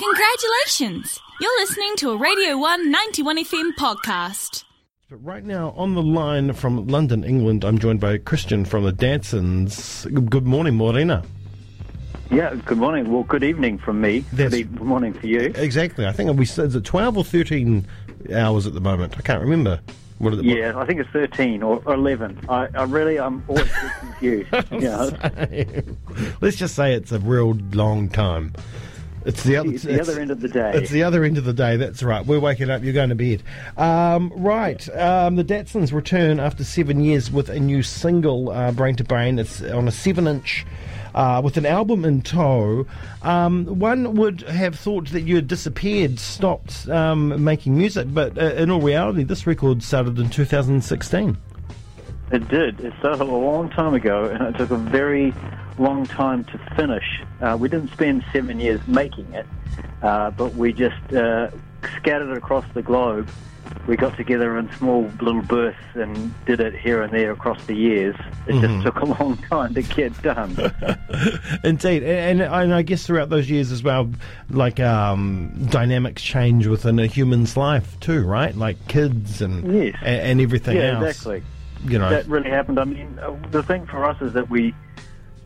Congratulations! You're listening to a Radio 1 91 FM podcast. But right now, on the line from London, England, I'm joined by Christian from the Datsuns. Good morning, Morena. Yeah, good morning. Well, good evening from me. That's- Good morning to you. Exactly. I think we said it 12 or 13 hours at the moment. I can't remember. What is it? Yeah, I think it's 13 or, or 11. I, I really, I'm always get confused. Yeah, Let's just say it's a real long time. It's the other. it's the other end of the day. It's the other end of the day. That's right. We're waking up. You're going to bed. Um, right. Um, the Datsuns return after seven years with a new single, uh, "Brain to Brain." It's on a seven-inch. Uh, with an album in tow, um, one would have thought that you had disappeared, stopped um, making music, but uh, in all reality, this record started in 2016. It did. It started a long time ago, and it took a very long time to finish. Uh, we didn't spend seven years making it, uh, but we just uh, scattered it across the globe. We got together in small little bursts and did it here and there across the years. It just took a long time to get done. Indeed, and, and and I guess throughout those years as well, like um, dynamics change within a human's life too, right? Like kids and Yes. and, and everything yeah, else. exactly. You know, that really happened. I mean, uh, the thing for us is that we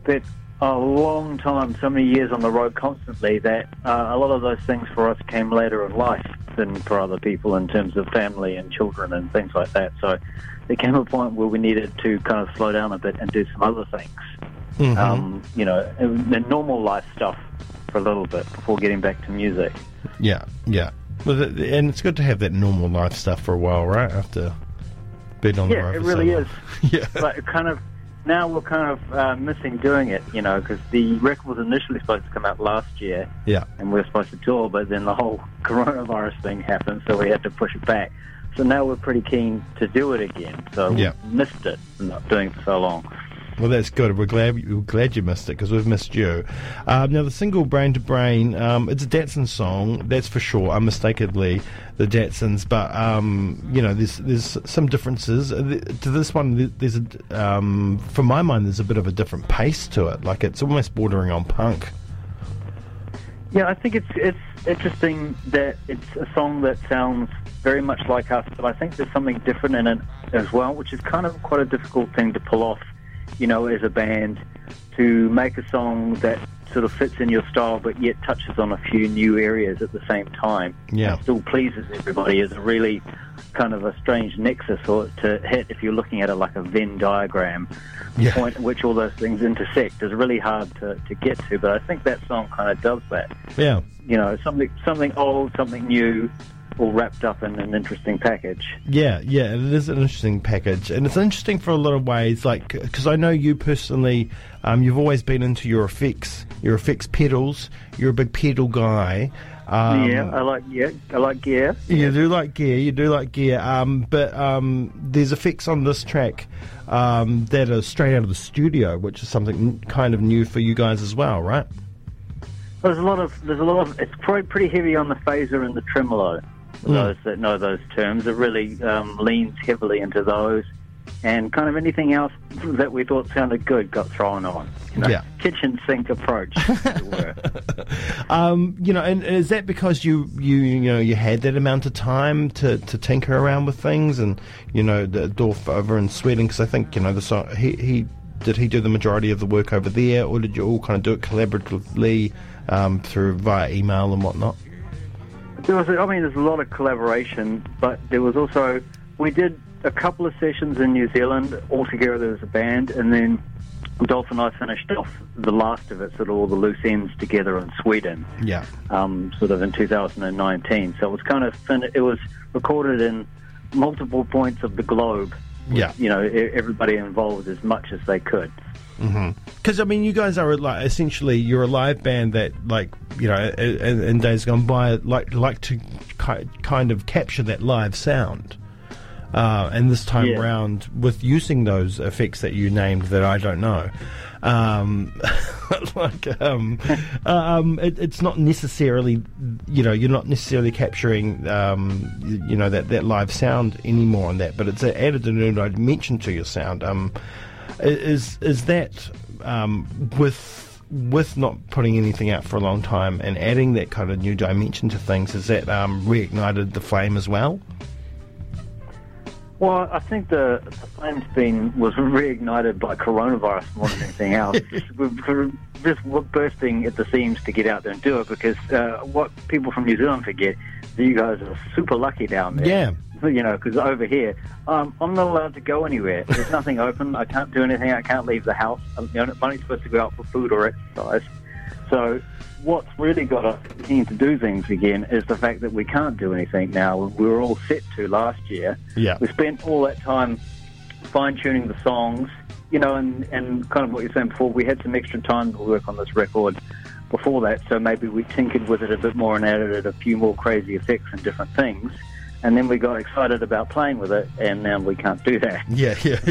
spent a long time, so many years on the road constantly, that uh, a lot of those things for us came later in life than for other people in terms of family and children and things like that. So there came a point where we needed to kind of slow down a bit and do some other things. Mhm. Um, you know, the normal life stuff for a little bit before getting back to music. yeah, yeah. Well, the, and it's good to have that normal life stuff for a while, right? After being on the Yeah, road it for so really long. is. yeah, but it kind of now we're kind of uh, missing doing it, you know, because the record was initially supposed to come out last year, yeah. and we were supposed to tour, but then the whole coronavirus thing happened, so we had to push it back. So now we're pretty keen to do it again. So Yeah. we missed it, not doing it for so long. Well, that's good. We're glad we're glad you missed it because we've missed you. Um, now, the single "Brain to Brain," um, it's a Datsun song, that's for sure. Unmistakably, the Datsuns, but um, you know, there's there's some differences Uh, to this one. There's a, um, my mind, there's a bit of a different pace to it. Like it's almost bordering on punk. Yeah, I think it's it's interesting that it's a song that sounds very much like us, but I think there's something different in it as well, which is kind of quite a difficult thing to pull off, you know, as a band, to make a song that sort of fits in your style, but yet touches on a few new areas at the same time. Yeah. Still pleases everybody is a really kind of a strange nexus or to hit if you're looking at it like a Venn diagram. The Yeah. point at which all those things intersect is really hard to, to get to, but I think that song kind of does that Yeah. you know, something something old, something new, all wrapped up in an interesting package. Yeah, yeah, it is an interesting package, and it's interesting for a lot of ways. Like, because I know you personally, um, you've always been into your effects, your effects pedals. You're a big pedal guy. Um, yeah, I like yeah, I like gear. You do like gear, you do like gear, um, but um, there's effects on this track um, that are straight out of the studio, which is something kind of new for you guys as well, right? There's a lot of there's a lot of it's pretty pretty heavy on the phaser and the tremolo. Those that know those terms, it really um, leans heavily into those, and kind of anything else that we thought sounded good got thrown on. You know, Yeah. kitchen sink approach. as it were. Um, you know, and is that because you, you you know you had that amount of time to, to tinker around with things, and you know the Dolf over in Sweden? Because I think you know the song he he did he do the majority of the work over there, or did you all kind of do it collaboratively um, through via email and whatnot? There was, I mean, there's a lot of collaboration, but there was also we did a couple of sessions in New Zealand all together as a band, and then Dolf and I finished off the last of it, sort of all the loose ends together in Sweden, Yeah, um, sort of in 2019. So it was kind of fin- it was recorded in multiple points of the globe. With, Yeah. you know, everybody involved as much as they could. because I mean, you guys are like essentially you're a live band that like you know in, in days gone by like like to ki- kind of capture that live sound. Uh, and this time Yeah. round, with using those effects that you named that I don't know, um, like um, um, it, it's not necessarily, you know, you're not necessarily capturing, um, you, you know, that, that live sound anymore on that, but it's added a new dimension to your sound. Um, is is that um, with with not putting anything out for a long time and adding that kind of new dimension to things, has that um, reignited the flame as well? Well, I think the, the flame's been was reignited by coronavirus more than anything else. just, we're just bursting at the seams to get out there and do it because uh, what people from New Zealand forget, you guys are super lucky down there. Yeah. You know, because over here, um, I'm not allowed to go anywhere. There's nothing open. I can't do anything. I can't leave the house. I'm, you know, I'm only supposed to go out for food or exercise. So what's really got us keen to do things again is the fact that we can't do anything now. We were all set to last year. Yeah. We spent all that time fine tuning the songs, you know, and, and kind of what you're saying before, we had some extra time to work on this record before that, so maybe we tinkered with it a bit more and added a few more crazy effects and different things. And then we got excited about playing with it, and now we can't do that. Yeah, yeah.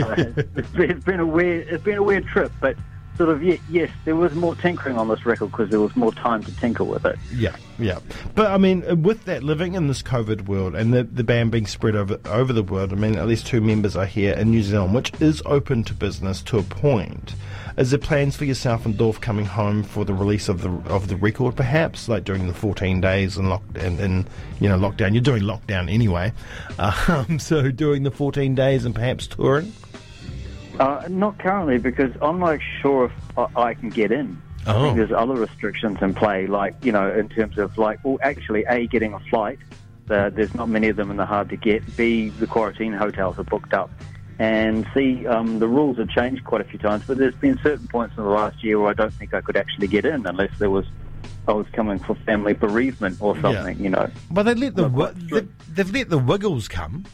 it's, it's been a weird, it's been a weird trip, but sort of yeah, yes, there was more tinkering on this record because there was more time to tinker with it. Yeah, yeah. But I mean, with that, living in this COVID world and the, the band being spread over over the world, I mean, at least two members are here in New Zealand, which is open to business to a point. Is there plans for yourself and Dolf coming home for the release of the of the record, perhaps, like during the 14 days and lock and, you know lockdown? You're doing lockdown anyway, um, so doing the 14 days and perhaps touring. Uh, not currently because I'm not sure if I, I can get in. I Oh. think there's other restrictions in play, like you know, in terms of like, well, actually, a getting a flight. The, there's not many of them, and they're hard to get. B the quarantine hotels are booked up, and C um, the rules have changed quite a few times. But there's been certain points in the last year where I don't think I could actually get in unless there was I was coming for family bereavement or something. You know, But they let the Not wi- quite sure. they've, they've let the Wiggles come.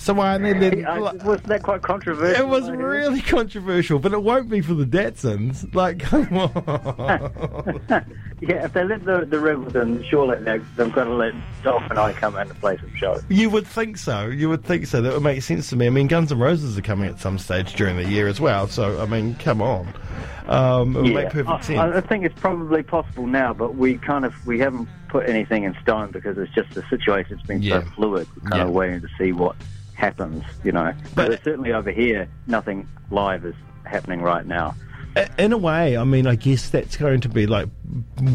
So they wasn't that quite controversial? It was I really controversial, but it won't be for the Datsuns. Like, come on. Yeah, if they let the the rebels in, surely they, they've got to let Dolf and I come in and play some shows. you would think so. You would think so. That would make sense to me. I mean, Guns N' Roses are coming at some stage during the year as well. So, I mean, come on. Um, it would make perfect I, sense. I, I think it's probably possible now, but we kind of we haven't put anything in stone because it's just the situation's been Yeah. so fluid. We're kind Yeah. of waiting to see what happens, you know. But- But, certainly over here, nothing live is happening right now. In a way, I mean, I guess that's going to be like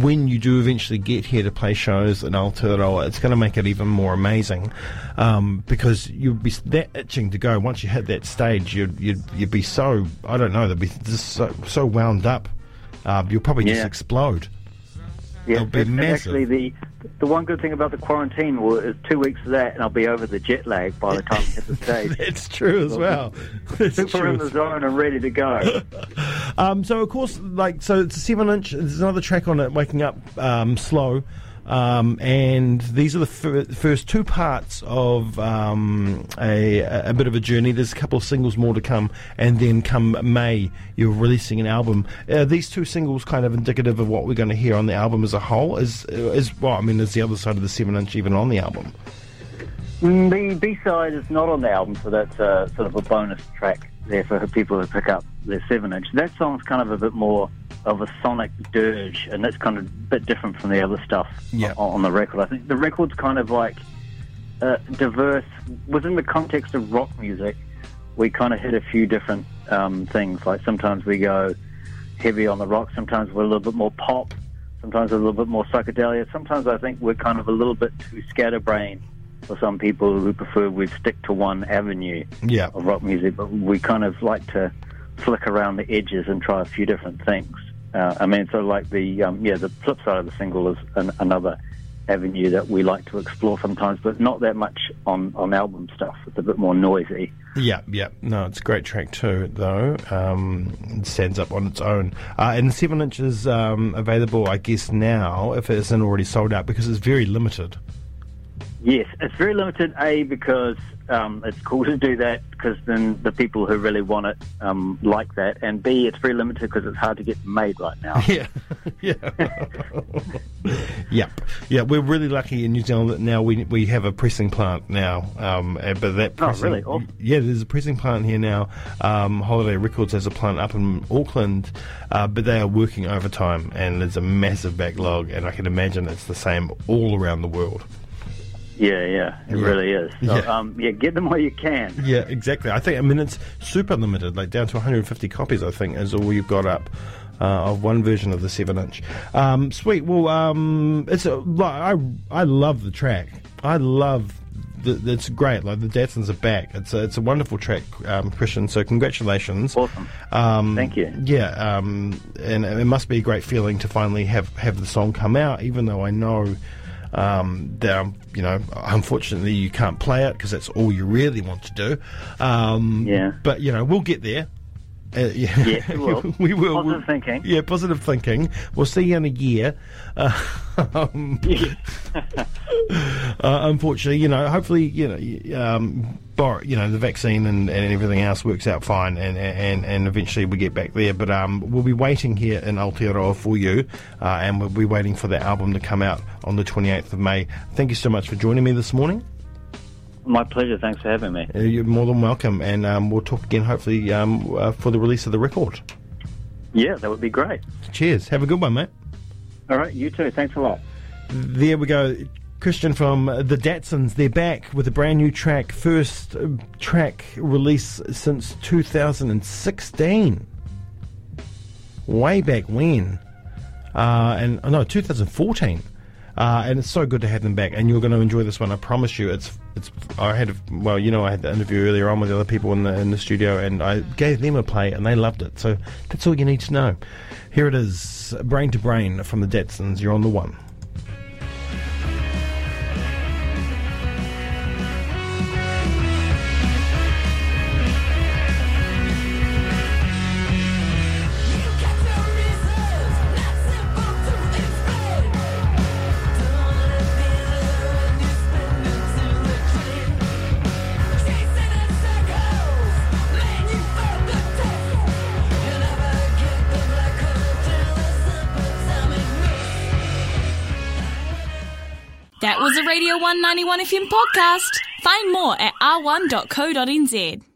when you do eventually get here to play shows in Aotearoa, it's going to make it even more amazing um, because you'd be that itching to go. Once you hit that stage, you'd you'd, you'd be so I don't know, they'd be just so, so wound up. Uh, you'll probably just explode. Yeah, It'll be and massive. actually the the one good thing about the quarantine was is two weeks of that, and I'll be over the jet lag by the time we hit the stage. It's true as well. That's Super true in the zone and ready to go. Um, so of course, like so, it's a seven inch. There's another track on it, "Waking Up um, Slow," um, and these are the fir- first two parts of um, a, a bit of a journey. There's a couple of singles more to come, and then come May, you're releasing an album. Uh, these two singles kind of indicative of what we're going to hear on the album as a whole. Is is well, I mean, is the other side of the seven inch even on the album? Mm, The B side is not on the album, so that's uh, sort of a bonus track there for people to pick up their seven inch. That song's kind of a bit more of a sonic dirge, and that's kind of a bit different from the other stuff Yeah. on, on the record. I think the record's kind of like uh, diverse within the context of rock music. We kind of hit a few different um, things. Like sometimes we go heavy on the rock, sometimes we're a little bit more pop, sometimes a little bit more psychedelia. Sometimes I think we're kind of a little bit too scatterbrained for some people who prefer we stick to one avenue Yeah. of rock music, but we kind of like to flick around the edges and try a few different things. Uh, I mean, so like the um, yeah, the flip side of the single is an, another avenue that we like to explore sometimes, but not that much on on album stuff. It's a bit more noisy. Yeah, yeah. No, it's a great track too, though. Um, it stands up on its own. Uh, and seven inches um, available, I guess, now if it isn't already sold out because it's very limited. Yes, it's very limited. A because um, it's cool to do that because then the people who really want it um, like that, and B it's very limited because it's hard to get made right now. Yeah, yeah, yep, yeah. We're really lucky in New Zealand that now we we have a pressing plant now. Um, uh, but that Oh, really? Awesome. yeah, there's a pressing plant here now. Um, Holiday Records has a plant up in Auckland, uh, but they are working overtime, and there's a massive backlog. And I can imagine it's the same all around the world. Yeah, yeah, it Yeah. really is. So, Yeah. um, yeah, get them while you can. Yeah, exactly. I think I mean it's super limited, like down to 150 copies. I think is all you've got up. uh, of one version of the seven inch. Um, sweet. Well, um, it's a, I I love the track. I love. The, it's great. Like the Datsuns are back. It's a, it's a wonderful track, um, Christian. So congratulations. Awesome. Um, Thank you. Yeah, um, and it must be a great feeling to finally have, have the song come out, even though I know um, that, you know, unfortunately you can't play it because that's all you really want to do. Um, Yeah. But, you know, we'll get there. Uh, yeah, Yes, we will. we will. Positive We'll- thinking. Yeah, positive thinking. We'll see you in a year. Uh, um, uh, unfortunately, you know, hopefully, you know, um, bar, you know, the vaccine and, and everything else works out fine, and, and and eventually we get back there. But um, we'll be waiting here in Aotearoa for you, uh, and we'll be waiting for the album to come out on the 28th of May. Thank you so much for joining me this morning. My pleasure. Thanks for having me. Uh, you're more than welcome, and um, we'll talk again hopefully um, uh, for the release of the record. Yeah, that would be great. Cheers. Have a good one, mate. All right, you too. Thanks a lot. There we go. Christian from the Datsuns, they're back with a brand new track, first uh, track release since 2016. Way back when. Uh, and oh, no, 2014. Uh, and it's so good to have them back, and you're going to enjoy this one. I promise you. It's it's. I had a, well, you know, I had the interview earlier on with the other people in the in the studio, and I gave them a play, and they loved it. So that's all you need to know. Here it is, brain to brain from the Datsuns. You're on the one. Was a Radio 191 FM podcast. Find more at r1.co.nz.